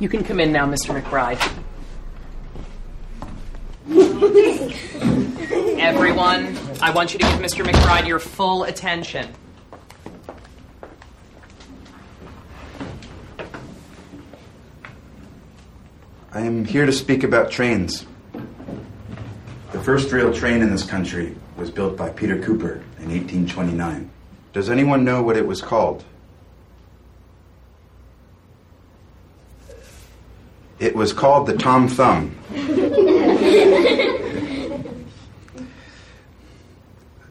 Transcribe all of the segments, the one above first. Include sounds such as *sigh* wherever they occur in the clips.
You can come in now, Mr. McBride. Everyone, I want you to give Mr. McBride your full attention. I am here to speak about trains. The first real train in this country was built by Peter Cooper in 1829. Does anyone know what it was called? It was called the Tom Thumb.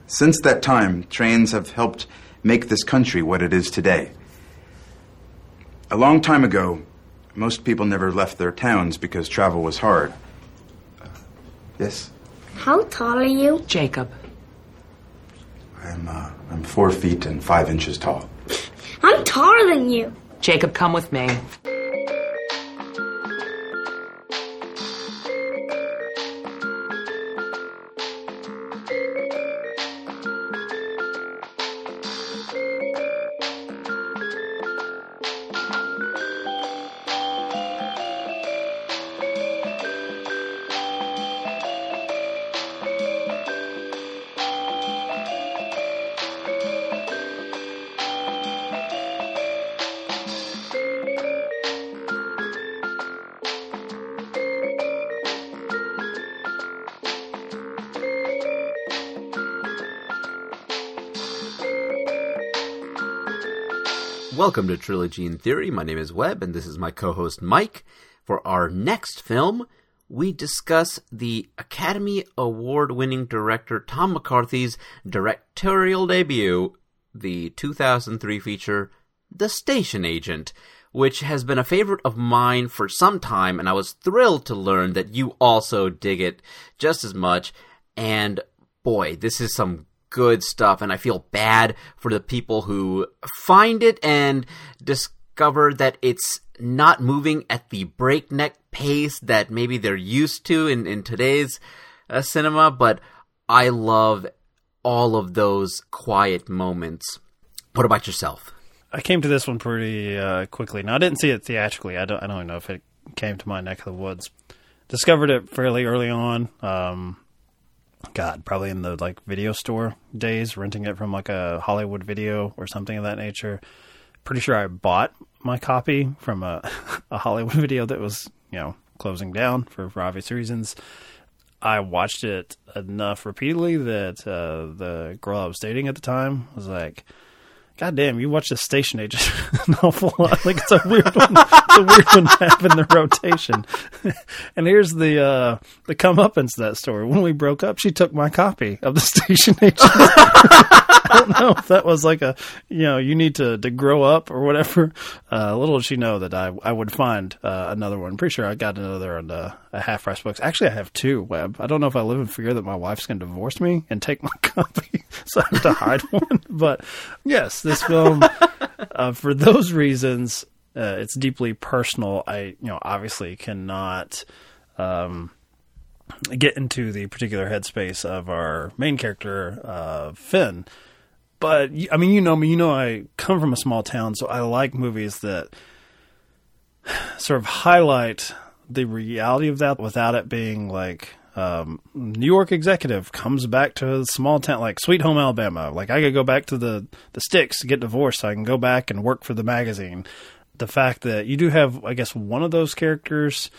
Since that time, trains have helped make this country what it is today. A long time ago, most people never left their towns because travel was hard. Uh, yes? How tall are you? Jacob. I'm, uh, I'm four feet and five inches tall. I'm taller than you. Jacob, come with me. Welcome to Trilogy in Theory. My name is Webb, and this is my co host Mike. For our next film, we discuss the Academy Award winning director Tom McCarthy's directorial debut, the 2003 feature, The Station Agent, which has been a favorite of mine for some time, and I was thrilled to learn that you also dig it just as much. And boy, this is some good stuff, and I feel bad for the people who find it and discover that it's not moving at the breakneck pace that maybe they're used to in, in today's uh, cinema, but I love all of those quiet moments. What about yourself? I came to this one pretty uh, quickly. Now I didn't see it theatrically. I don't. I don't know if it came to my neck of the woods. Discovered it fairly early on. Um, God, probably in the like video store days, renting it from like a Hollywood video or something of that nature. Pretty sure I bought my copy from a, *laughs* a Hollywood *laughs* video that was, you know, closing down for, for obvious reasons. I watched it enough repeatedly that uh, the girl I was dating at the time was like, God damn, you watch the station agent *laughs* an awful lot. Like it's a weird one. It's a weird one to have in the rotation. *laughs* and here's the uh the comeuppance to that story. When we broke up, she took my copy of the *laughs* station agent. I don't know if that was like a you know, you need to, to grow up or whatever. Uh, little did she know that I I would find uh, another one. I'm Pretty sure I got another on uh, a half price books. Actually I have two Webb. I don't know if I live in fear that my wife's gonna divorce me and take my *laughs* copy. so I have to hide *laughs* one. But yes, this film, uh, for those reasons, uh, it's deeply personal. I, you know, obviously cannot um, get into the particular headspace of our main character, uh, Finn. But I mean, you know me. You know, I come from a small town, so I like movies that *sighs* sort of highlight the reality of that without it being like um, New York executive comes back to a small town like Sweet Home Alabama. Like I could go back to the the sticks to get divorced. I can go back and work for the magazine. The fact that you do have, I guess, one of those characters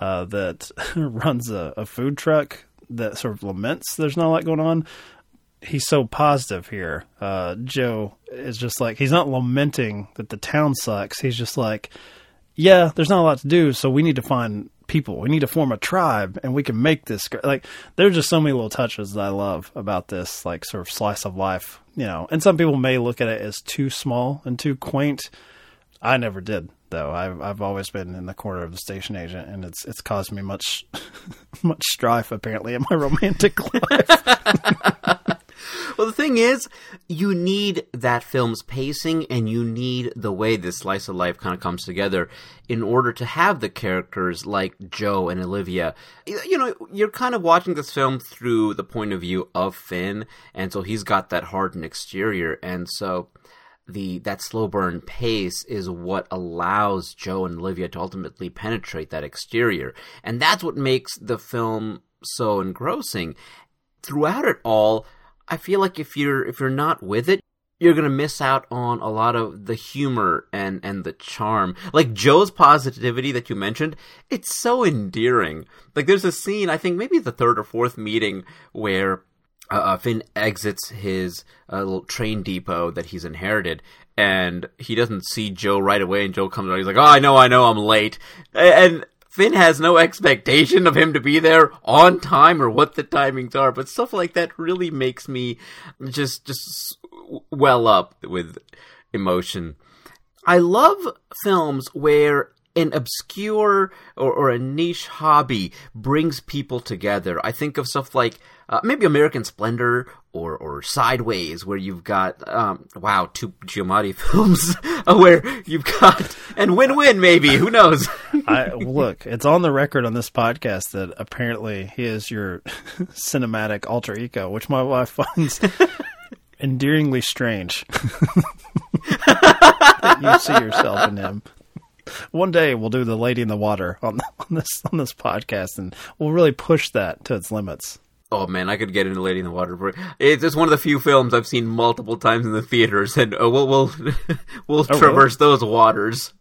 uh, that *laughs* runs a, a food truck that sort of laments there's not a lot going on. He's so positive here. Uh, Joe is just like he's not lamenting that the town sucks. He's just like, yeah, there's not a lot to do, so we need to find people. We need to form a tribe, and we can make this. Like, there's just so many little touches that I love about this, like sort of slice of life, you know. And some people may look at it as too small and too quaint. I never did, though. I've I've always been in the corner of the station agent, and it's it's caused me much *laughs* much strife apparently in my romantic *laughs* life. *laughs* Well, the thing is, you need that film's pacing and you need the way this slice of life kind of comes together in order to have the characters like Joe and Olivia. You know, you're kind of watching this film through the point of view of Finn, and so he's got that hardened exterior, and so the that slow burn pace is what allows Joe and Olivia to ultimately penetrate that exterior, and that's what makes the film so engrossing. Throughout it all, I feel like if you're if you're not with it, you're gonna miss out on a lot of the humor and and the charm. Like Joe's positivity that you mentioned, it's so endearing. Like there's a scene, I think maybe the third or fourth meeting where uh, uh, Finn exits his uh, little train depot that he's inherited, and he doesn't see Joe right away. And Joe comes out, he's like, "Oh, I know, I know, I'm late," and Finn has no expectation of him to be there on time or what the timings are. But stuff like that really makes me just just well up with emotion. I love films where an obscure or, or, a niche hobby brings people together. I think of stuff like uh, maybe American Splendor or or Sideways, where you've got um, wow two Giamatti *laughs* films *laughs* where you've got and Win Win maybe who knows. *laughs* I, look, it's on the record on this podcast that apparently he is your cinematic alter ego, which my wife finds endearingly strange. That you see yourself in him. One day we'll do the Lady in the Water on, on this on this podcast, and we'll really push that to its limits. Oh man, I could get into Lady in the Water. For, it's just one of the few films I've seen multiple times in the theaters, and uh, we'll we'll, *laughs* we'll oh, traverse really? those waters.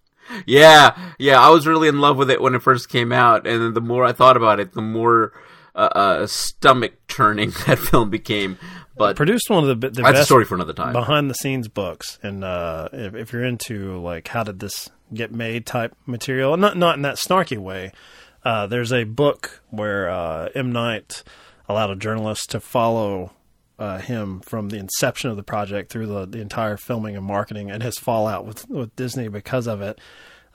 Yeah, yeah, I was really in love with it when it first came out, and the more I thought about it, the more uh, uh, stomach turning *laughs* that film became. But produced one of the, the that's best a story for another time. Behind the scenes books, and uh, if, if, you're into like how did this get made type material, not not in that snarky way. Uh, there's a book where uh, M Night allowed a journalist to follow uh, him from the inception of the project through the, the entire filming and marketing and his fallout with, with Disney because of it.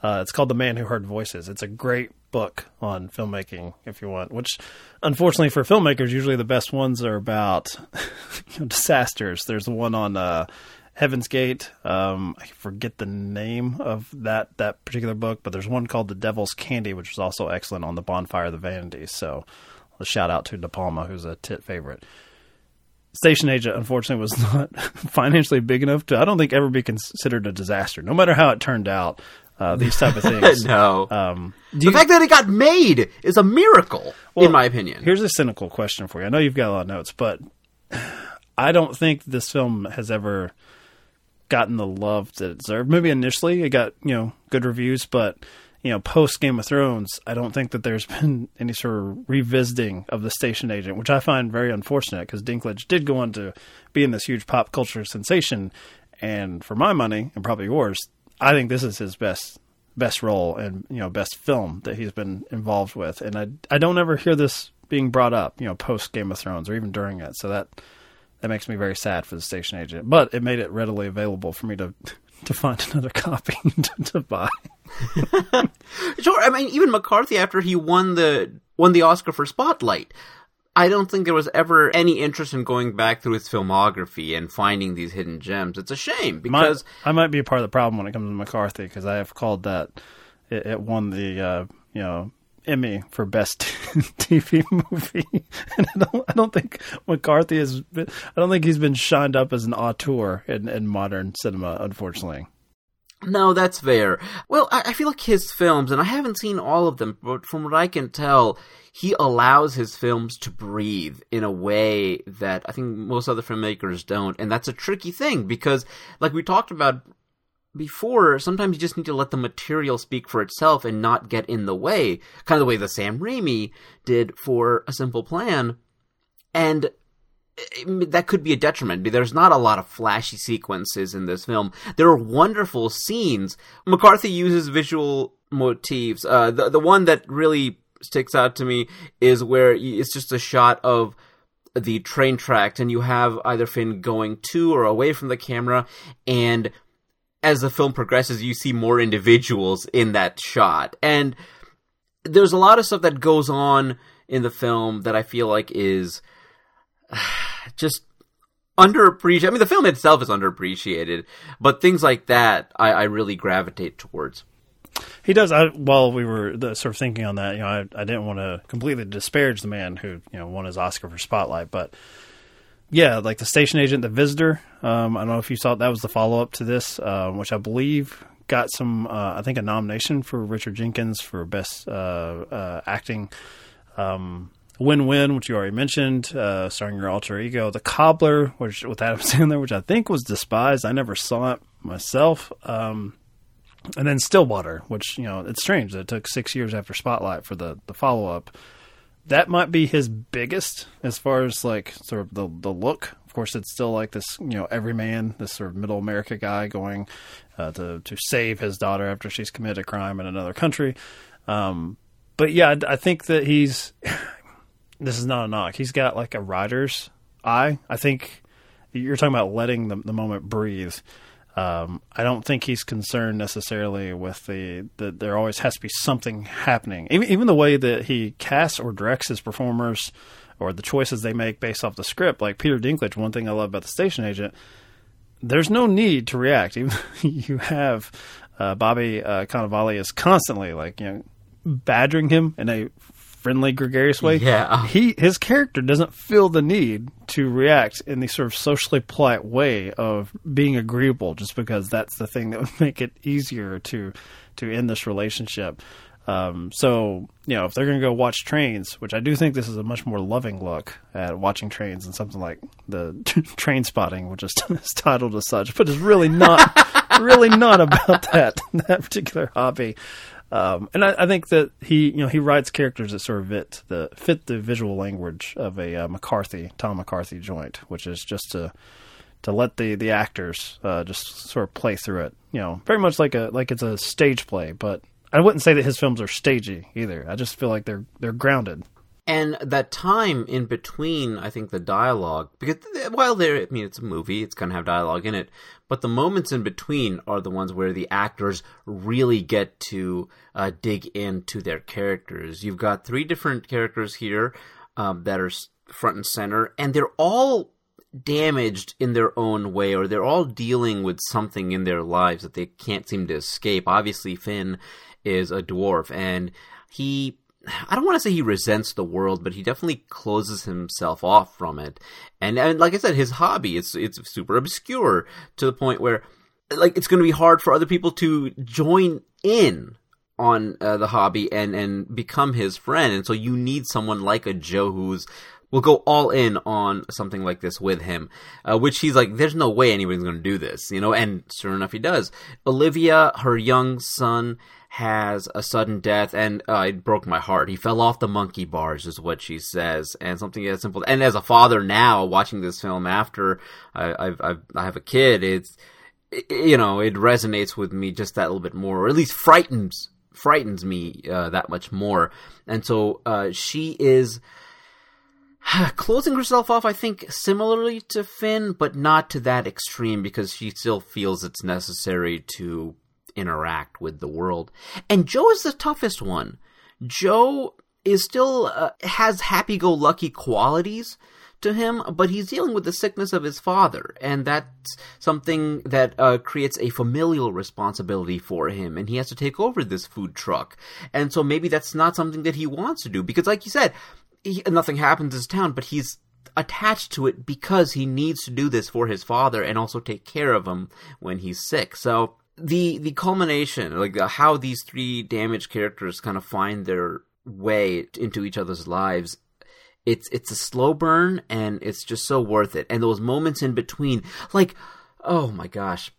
Uh, it's called The Man Who Heard Voices. It's a great book on filmmaking, if you want. Which, unfortunately, for filmmakers, usually the best ones are about *laughs* disasters. There's the one on uh, Heaven's Gate. Um, I forget the name of that that particular book, but there's one called The Devil's Candy, which is also excellent on the Bonfire of the Vanities. So, a shout out to De Palma, who's a tit favorite. Station Agent, unfortunately, was *laughs* not financially big enough to, I don't think, ever be considered a disaster, no matter how it turned out uh, these type of *laughs* things. no. Um, the you, fact that it got made is a miracle, well, in my opinion. Here's a cynical question for you. I know you've got a lot of notes, but I don't think this film has ever gotten the love that it deserved. Maybe initially it got you know good reviews, but you know post Game of Thrones, I don't think that there's *laughs* been any sort of revisiting of the station agent, which I find very unfortunate because Dinklage did go on to be in this huge pop culture sensation. And for my money, and probably yours, I think this is his best best role and you know best film that he's been involved with, and I I don't ever hear this being brought up, you know, post Game of Thrones or even during it. So that that makes me very sad for the station agent. But it made it readily available for me to *laughs* to find *laughs* another copy *laughs* to, to buy. *laughs* sure, I mean even McCarthy after he won the won the Oscar for Spotlight I don't think there was ever any interest in going back through his filmography and finding these hidden gems. It's a shame because I might be a part of the problem when it comes to McCarthy because I have called that it, it won the uh, you know Emmy for best *laughs* TV movie, *laughs* and I don't, I don't think McCarthy is. I don't think he's been shined up as an auteur in, in modern cinema, unfortunately. No, that's fair. Well, I, I feel like his films, and I haven't seen all of them, but from what I can tell, he allows his films to breathe in a way that I think most other filmmakers don't. And that's a tricky thing because, like we talked about before, sometimes you just need to let the material speak for itself and not get in the way. Kind of the way the Sam Raimi did for A Simple Plan. And that could be a detriment. There's not a lot of flashy sequences in this film. There are wonderful scenes. McCarthy uses visual motifs. Uh, the the one that really sticks out to me is where it's just a shot of the train tracks and you have either Finn going to or away from the camera and as the film progresses you see more individuals in that shot and there's a lot of stuff that goes on in the film that I feel like is *sighs* just underappreciated. I mean, the film itself is underappreciated, but things like that I, I really gravitate towards. He does. I, while we were the, sort of thinking on that, you know, I, I didn't want to completely disparage the man who you know won his Oscar for Spotlight, but yeah, like the station agent, the visitor. Um, I don't know if you saw that was the follow up to this, uh, which I believe got some, uh, I think, a nomination for Richard Jenkins for best uh, uh, acting. Um, Win Win, which you already mentioned, uh, starring your alter ego, The Cobbler, which with Adam *laughs* Sandler, which I think was despised. I never saw it myself. Um, and then Stillwater, which you know it's strange that it took six years after Spotlight for the the follow up. That might be his biggest as far as like sort of the the look. Of course, it's still like this you know everyman, this sort of middle America guy going uh, to to save his daughter after she's committed a crime in another country. Um, but yeah, I, I think that he's. *sighs* this is not a knock. He's got like a writer's eye. I think you're talking about letting the, the moment breathe. Um, I don't think he's concerned necessarily with the that there always has to be something happening. Even even the way that he casts or directs his performers, or the choices they make based off the script. Like Peter Dinklage, one thing I love about the station agent, there's no need to react. *laughs* Even you have uh, Bobby uh, Cannavale is constantly like you know badgering him in a friendly, gregarious way. Yeah. He his character doesn't feel the need to react in the sort of socially polite way of being agreeable, just because that's the thing that *laughs* would make it easier to to end this relationship. Um, so you know, if they're going to go watch trains, which I do think this is a much more loving look at watching trains and something like the *laughs* Trainspotting, which is, *laughs* is titled as such, but it's really not, really not about that that particular hobby. Um, and I, I, think that he, you know, he writes characters that sort of fit the fit the visual language of a uh, McCarthy, Tom McCarthy joint, which is just to to let the the actors uh, just sort of play through it. You know, very much like a like it's a stage play, but I wouldn't say that his films are stagey either. I just feel like they're they're grounded. And that time in between, I think the dialogue, because while there, I mean, it's a movie, it's going to have dialogue in it, but the moments in between are the ones where the actors really get to uh, dig into their characters. You've got three different characters here um, that are front and center, and they're all damaged in their own way, or they're all dealing with something in their lives that they can't seem to escape. Obviously, Finn is a dwarf, and he I don't want to say he resents the world, but he definitely closes himself off from it. And, and like I said, his hobby it's it's super obscure to the point where like it's going to be hard for other people to join in on uh, the hobby and and become his friend. And so you need someone like a Joe who's will go all in on something like this with him, uh, which he's like, there's no way anybody's going to do this, you know, and sure enough, he does. Olivia, her young son, has a sudden death, and uh, it broke my heart. He fell off the monkey bars, is what she says, and something as simple. And as a father now, watching this film after I, I've, I've I have a kid, it's you know it resonates with me just that little bit more, or at least frightens frightens me uh, that much more. And so uh, she is *sighs* closing herself off, I think, similarly to Finn, but not to that extreme because she still feels it's necessary to interact with the world. And Joe is the toughest one. Joe is still uh, has happy-go-lucky qualities to him, but he's dealing with the sickness of his father, and that's something that uh, creates a familial responsibility for him, and he has to take over this food truck. And so maybe that's not something that he wants to do, because, like you said, he, nothing happens in his town, but he's attached to it because he needs to do this for his father and also take care of him when he's sick. So the the culmination, like uh, how these three damaged characters kind of find their way into each other's lives, it's it's a slow burn and it's just so worth it. And those moments in between, like, oh my gosh,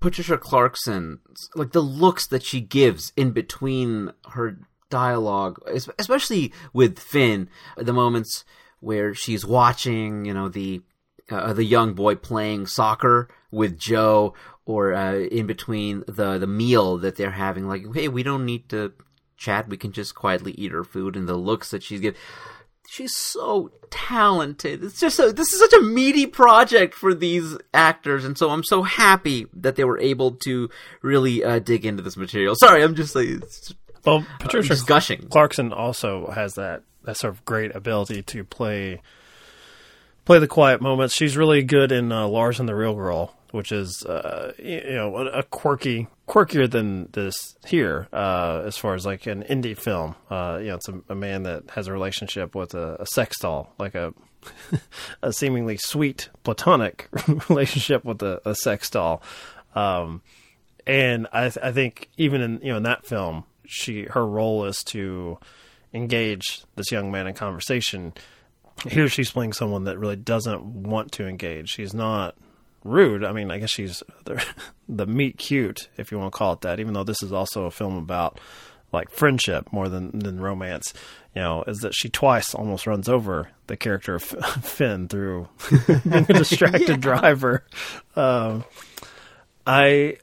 Patricia Clarkson, like the looks that she gives in between her dialogue, especially with Finn, the moments where she's watching, you know, the uh, the young boy playing soccer with Joe, or uh, in between the the meal that they're having, like, hey, we don't need to chat, we can just quietly eat our food, and the looks that she's giving. She's so talented. It's just so this is such a meaty project for these actors, and so I'm so happy that they were able to really uh, dig into this material. Sorry, I'm just like well, Patricia uh, gushing. Clarkson also has that that sort of great ability to play play the quiet moments. She's really good in uh, Lars and the Real Girl, which is uh, you know a, quirky quirkier than this here uh, as far as like an indie film. Uh, you know, it's a, a, man that has a relationship with a, a, sex doll, like a *laughs* a seemingly sweet platonic *laughs* relationship with a, a sex doll. Um, and I, th- I think even in you know in that film, she her role is to engage this young man in conversation. Here she's playing someone that really doesn't want to engage. She's not rude. I mean, I guess she's *laughs* the, the meet cute, if you want to call it that. Even though this is also a film about like friendship more than than romance. You know, is that she twice almost runs over the character of *laughs* Finn through *laughs* a distracted yeah. driver. Um, I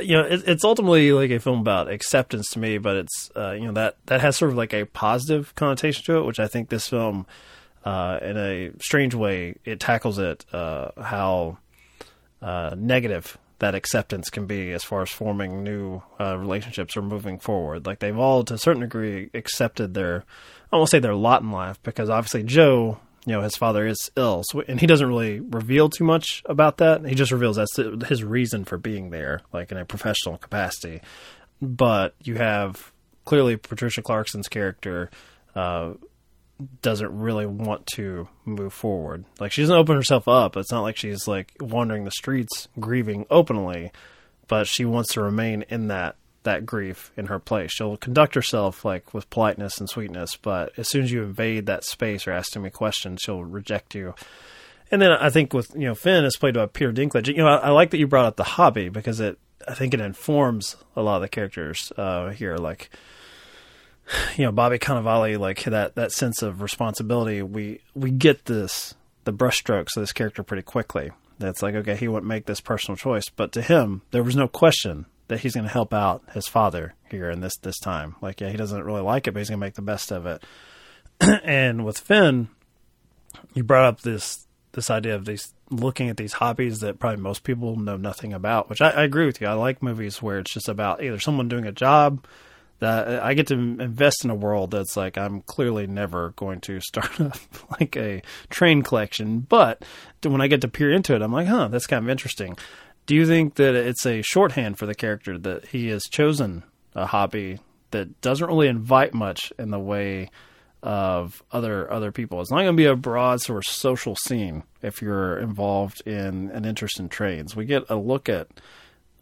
you know, it, it's ultimately like a film about acceptance to me, but it's uh, you know that that has sort of like a positive connotation to it, which I think this film, uh, in a strange way, it tackles it uh, how uh, negative that acceptance can be as far as forming new uh, relationships or moving forward. Like they've all, to a certain degree, accepted their, I won't say their lot in life, because obviously Joe you know his father is ill, so, and he doesn't really reveal too much about that. He just reveals that's his reason for being there, like in a professional capacity. But you have clearly Patricia Clarkson's character uh, doesn't really want to move forward. Like she doesn't open herself up. It's not like she's like wandering the streets grieving openly, but she wants to remain in that that grief in her place. She'll conduct herself like with politeness and sweetness, but as soon as you invade that space or ask too many questions, she'll reject you. And then I think with you know Finn is played by Peter Dinklage. You know I, I like that you brought up the hobby because it I think it informs a lot of the characters uh, here. Like *sighs* you know Bobby Cannavale, like that that sense of responsibility. We we get this the brushstrokes of this character pretty quickly. That's like okay, he wouldn't make this personal choice, but to him there was no question that he's going to help out his father here in this this time. Like, yeah, he doesn't really like it, but he's going to make the best of it. *clears throat* and with Finn, you brought up this this idea of these looking at these hobbies that probably most people know nothing about, which I, I agree with you. I like movies where it's just about either someone doing a job that I get to invest in a world that's like I'm clearly never going to start *laughs* a, like a train collection, but when I get to peer into it, I'm like, huh, that's kind of interesting. Do you think that it's a shorthand for the character that he has chosen a hobby that doesn't really invite much in the way of other other people? It's not going to be a broad sort of social scene if you're involved in an interest in trains. We get a look at,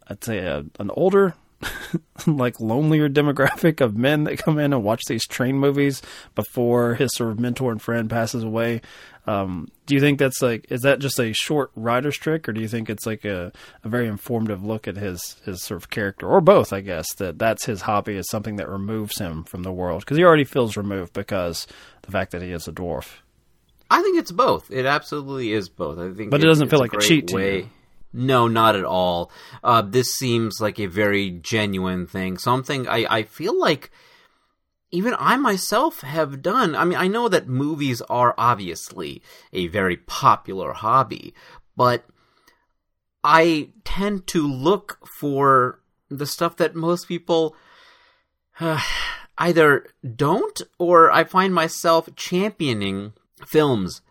I'd say, a, an older *laughs* like lonelier demographic of men that come in and watch these train movies before his sort of mentor and friend passes away. Um, do you think that's like is that just a short writer's trick, or do you think it's like a, a very informative look at his his sort of character, or both? I guess that that's his hobby is something that removes him from the world because he already feels removed because the fact that he is a dwarf. I think it's both. It absolutely is both. I think, but it, it doesn't feel like a, cheat to way. you. No, not at all. Uh, this seems like a very genuine thing. Something I, I feel like even I myself have done. I mean, I know that movies are obviously a very popular hobby, but I tend to look for the stuff that most people uh, either don't or I find myself championing films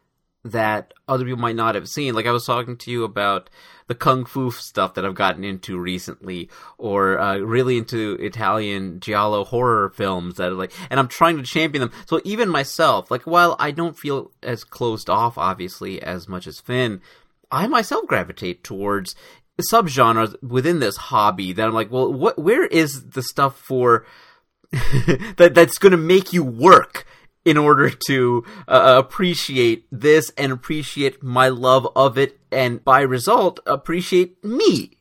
that other people might not have seen. Like I was talking to you about the kung fu stuff that I've gotten into recently, or uh, really into Italian giallo horror films that are like, and I'm trying to champion them. So even myself, like while I don't feel as closed off, obviously, as much as Finn, I myself gravitate towards subgenres within this hobby that I'm like, well, what, where is the stuff for *laughs* that that's going to make you work? In order to uh, appreciate this and appreciate my love of it and by result appreciate me.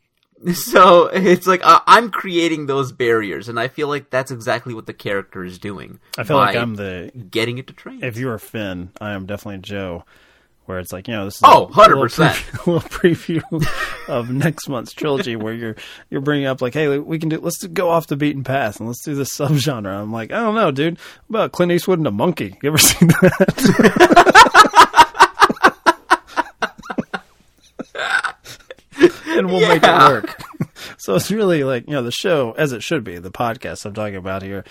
*laughs* So it's like uh, i'm creating those barriers and i feel like that's exactly what the character is doing i feel like i'm the getting it to train. If you're finn i am definitely joe where it's like you know this is oh, *laughs* a 100%. Little, preview, little preview of next month's trilogy where you're you're bringing up like hey we can do let's go off the beaten path and let's do this subgenre. I'm like i don't know dude. About clint eastwood and a monkey? You ever *laughs* seen that? *laughs* And we'll yeah. make it work. So it's really like you know the show as it should be the podcast i'm talking about here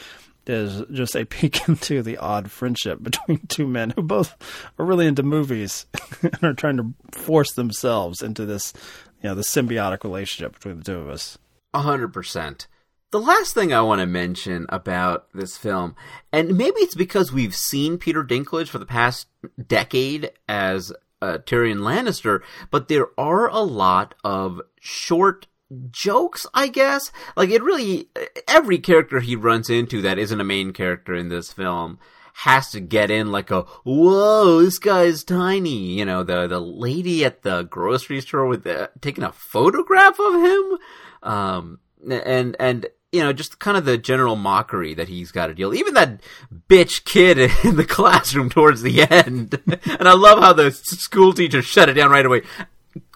is just a *laughs* peek into the odd friendship between two men who both are really into movies *laughs* and are trying to force themselves into this, you know, the symbiotic relationship between the two of us. A hundred percent. The last thing I want to mention about this film, and maybe it's because we've seen Peter Dinklage for the past decade as uh, Tyrion Lannister, but there are a lot of short jokes, I guess. Like it really, every character he runs into that isn't a main character in this film has to get in like a whoa this guy's tiny you know the the lady at the grocery store with the taking a photograph of him um and and you know, just kind of the general mockery that he's got to deal. Even that bitch kid *laughs* in the classroom towards the end, *laughs* and I love how the school teacher shut it down right away.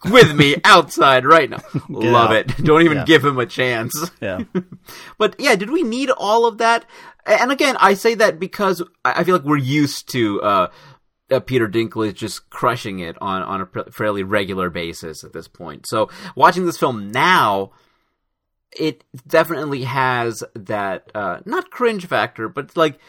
With me outside right now, *laughs* love out. it. Don't even Yeah. give him a chance. Yeah. *laughs* But yeah, did we need all of that? And again, I say that because I feel like we're used to uh, uh, Peter Dinklage just crushing it on on a pr- fairly regular basis at this point. So watching this film now, it definitely has that uh, not cringe factor, but like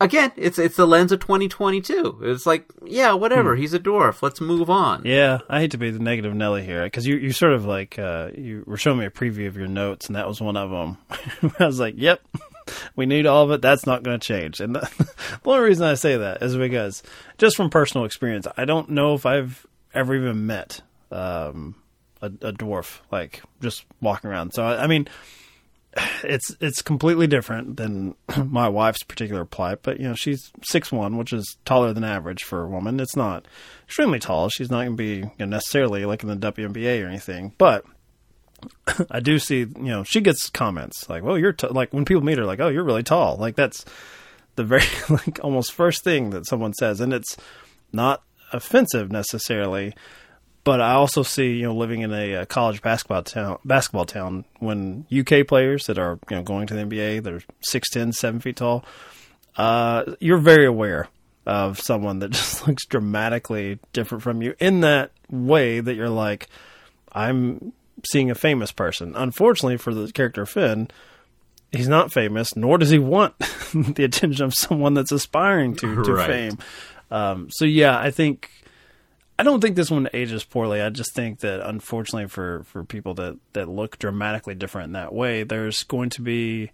again, it's it's the lens of 2022. It's like yeah, whatever. He's a dwarf. Let's move on. Yeah, I hate to be the negative Nelly here because you you sort of like uh, you were showing me a preview of your notes and that was one of them. *laughs* I was like, "Yep, *laughs* we need all of it. That's not going to change." And the, *laughs* the only reason I say that is because just from personal experience, I don't know if I've ever even met um, a, a dwarf like just walking around. So I, I mean, it's it's completely different than *clears throat* my wife's particular plight. But you know, she's six one, which is taller than average for a woman. It's not extremely tall. She's not going to be you know, necessarily like in the WNBA or anything, but. *clears throat* I do see, you know, she gets comments like, "Well, you're t-, like when people meet her, like, oh, you're really tall." Like that's the very *laughs* like almost first thing that someone says, and it's not offensive necessarily. But I also see, you know, living in a, uh college basketball town, basketball town, when UK players that are, you know, going to the NBA, they're six ten, seven feet tall. Uh, you're very aware of someone that *laughs* just looks dramatically different from you in that way that you're like, I'm seeing a famous person. Unfortunately for the character Finn, he's not famous, nor does he want *laughs* the attention of someone that's aspiring to to Right. fame. Um, so yeah, I think I don't think this one ages poorly. I just think that unfortunately for for people that that look dramatically different in that way, there's going to be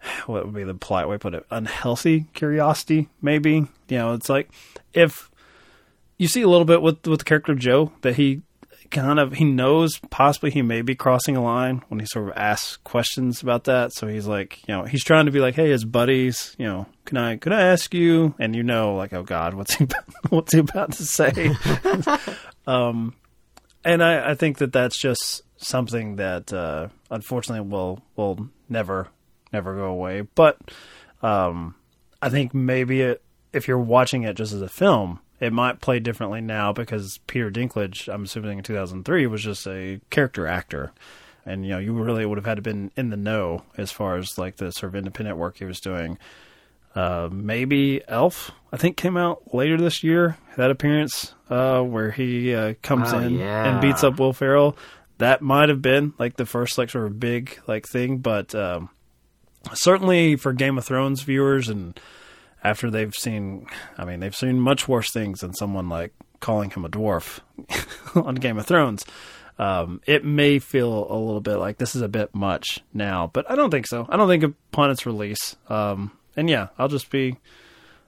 *sighs* what would be the polite way to put it unhealthy curiosity maybe you know it's like if you see a little bit with with the character joe that he kind of he knows possibly he may be crossing a line when he sort of asks questions about that. So he's like you know he's trying to be like hey his buddies you know can i can i ask you? And you know like oh god what's he *laughs* what's he about to say? *laughs* Um and i i think that that's just something that uh unfortunately will will never never go away. But um i think maybe it, if you're watching it just as a film it might play differently now because Peter Dinklage, I'm assuming in 2003, was just a character actor, and you know you really would have had to been in the know as far as like the sort of independent work he was doing. Uh, maybe Elf, I think, came out later this year. That appearance uh, where he uh, comes Oh, in yeah. and beats up Will Ferrell. That might have been like the first like sort of big like thing, but um, certainly for Game of Thrones viewers and after they've seen, I mean, they've seen much worse things than someone like calling him a dwarf *laughs* on Game of Thrones. Um, it may feel a little bit like this is a bit much now, but I don't think so. I don't think upon its release. Um, and yeah, I'll just be,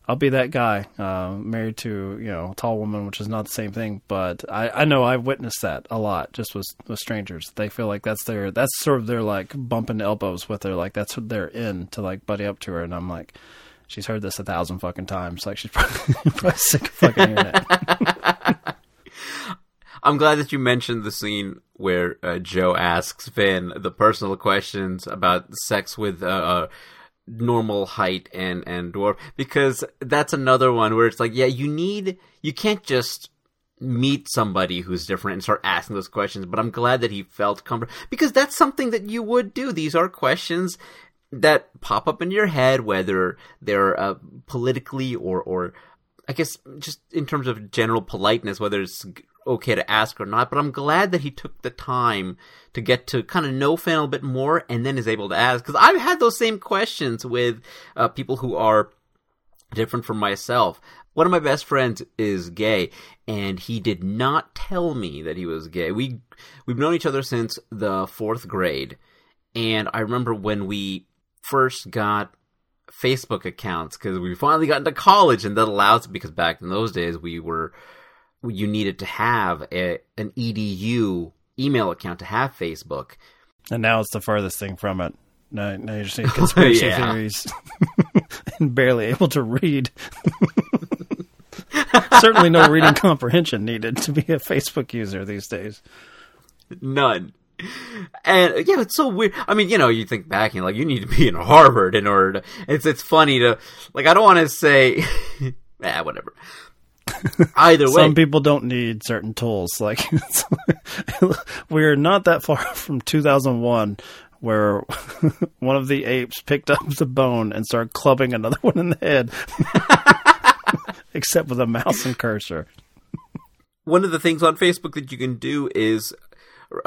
I'll be that guy, uh, married to you know a tall woman, which is not the same thing. But I, I know I've witnessed that a lot, just with with strangers. They feel like that's their, that's sort of their like bumping elbows with her, like that's what they're in to like buddy up to her, and I'm like, she's heard this a thousand fucking times. Like she's *laughs* probably, probably sick of fucking hearing it. *laughs* I'm glad that you mentioned the scene where uh, Joe asks Finn the personal questions about sex with uh, uh, normal height and and dwarf because that's another one where it's like, yeah, you need you can't just meet somebody who's different and start asking those questions. But I'm glad that he felt comfortable because that's something that you would do. These are questions that pop up in your head, whether they're uh, politically or or I guess just in terms of general politeness, whether it's okay to ask or not. But I'm glad that he took the time to get to kind of know Finn a bit more, and then is able to ask. Because I've had those same questions with uh, people who are different from myself. One of my best friends is gay, and he did not tell me that he was gay. We we've known each other since the fourth grade, and I remember when we first got Facebook accounts because we finally got into college, and that allows because back in those days we were you needed to have a, an edu email account to have Facebook. And now it's the farthest thing from it. Now, now you're seeing conspiracy *laughs* Yeah. theories *laughs* and barely able to read. *laughs* Certainly no reading comprehension needed to be a Facebook user these days. None. And yeah, it's so weird. I mean, you know, you think back and like you need to be in Harvard in order to. It's it's funny to like. I don't want to say, *laughs* ah, whatever. Either *laughs* way, Some people don't need certain tools. Like *laughs* we're not that far from 2001, where one of the apes picked up the bone and started clubbing another one in the head, except with a mouse and cursor. one of the things on Facebook that you can do is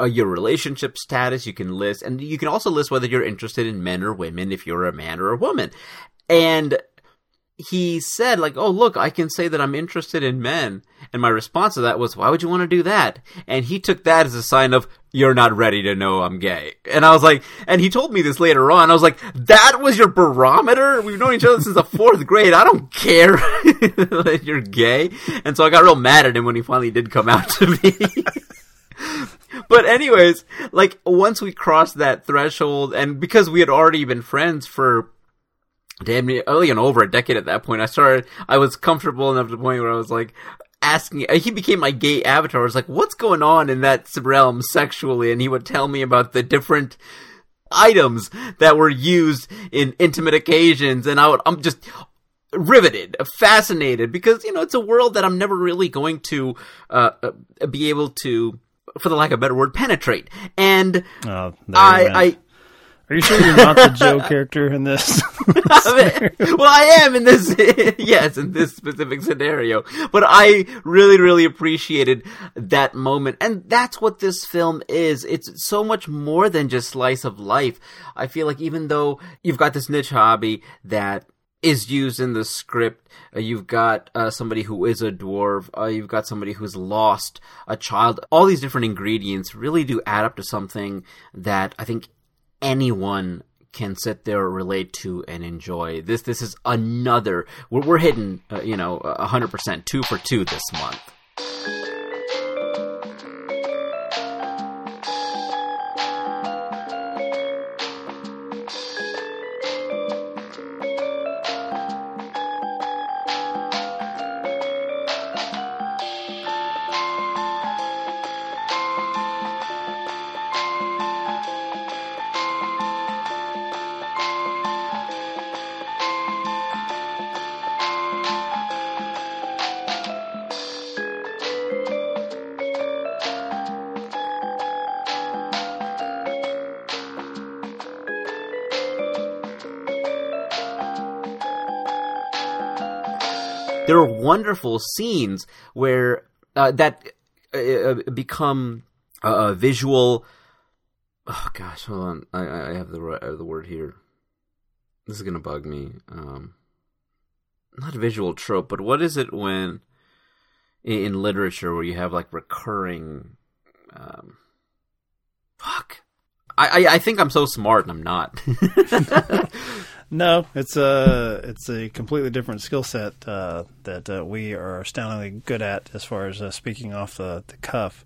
uh, your relationship status. You can list, and you can also list whether you're interested in men or women, if you're a man or a woman. And he said, like, oh, look, I can say that I'm interested in men. And my response to that was, why would you want to do that? And he took that as a sign of, you're not ready to know I'm gay. And I was like, and he told me this later on. I was like, that was your barometer? We've known each other since the fourth grade. I don't care *laughs* that you're gay. And so I got real mad at him when he finally did come out to me. *laughs* *laughs* but anyways, like once we crossed that threshold, and because we had already been friends for damn near early and over a decade at that point, I started. I was comfortable enough to the point where I was like asking. He became my gay avatar. I was like, "What's going on in that realm sexually?" And he would tell me about the different items that were used in intimate occasions, and I would. I'm just riveted, fascinated, because you know it's a world that I'm never really going to uh, uh, be able to, for the lack of a better word, penetrate. And Oh, I. I Are you sure you're not the Joe *laughs* character in this? *laughs* well, I am in this, *laughs* yes, in this specific scenario. But I really, really appreciated that moment. And that's what this film is. It's so much more than just slice of life. I feel like even though you've got this niche hobby that is used in the script. Uh, you've got uh, somebody who is a dwarf. Uh, you've got somebody who's lost a child. All these different ingredients really do add up to something that I think anyone can sit there, relate to, and enjoy. This this is another. We're, we're hitting, uh, you know, hundred percent, two for two this month. Wonderful scenes where uh, that uh, uh, become a, visual. Oh gosh, hold on. I, I have the uh, the word here. This is gonna bug me. Um, not visual trope, but what is it when in, literature where you have like recurring? Um, fuck. I I think I'm so smart and I'm not. *laughs* *laughs* No, it's a it's a completely different skill set uh, that uh, we are astoundingly good at as far as uh, speaking off the, the cuff.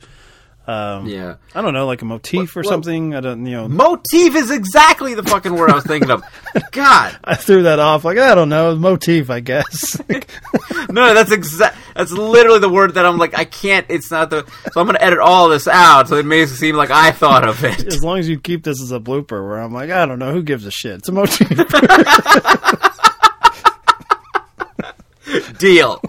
Um, yeah. I don't know, like a motif or something. I don't, you know. Motif is exactly the fucking word I was thinking of. *laughs* God. I threw that off. Like I don't know, motif, I guess. *laughs* No, that's exact. That's literally the word that I'm like, I can't. It's not the. So I'm gonna edit all this out, so it makes it seem like I thought of it. as long as you keep this as a blooper, where I'm like, I don't know, who gives a shit? It's a motif. *laughs* Deal.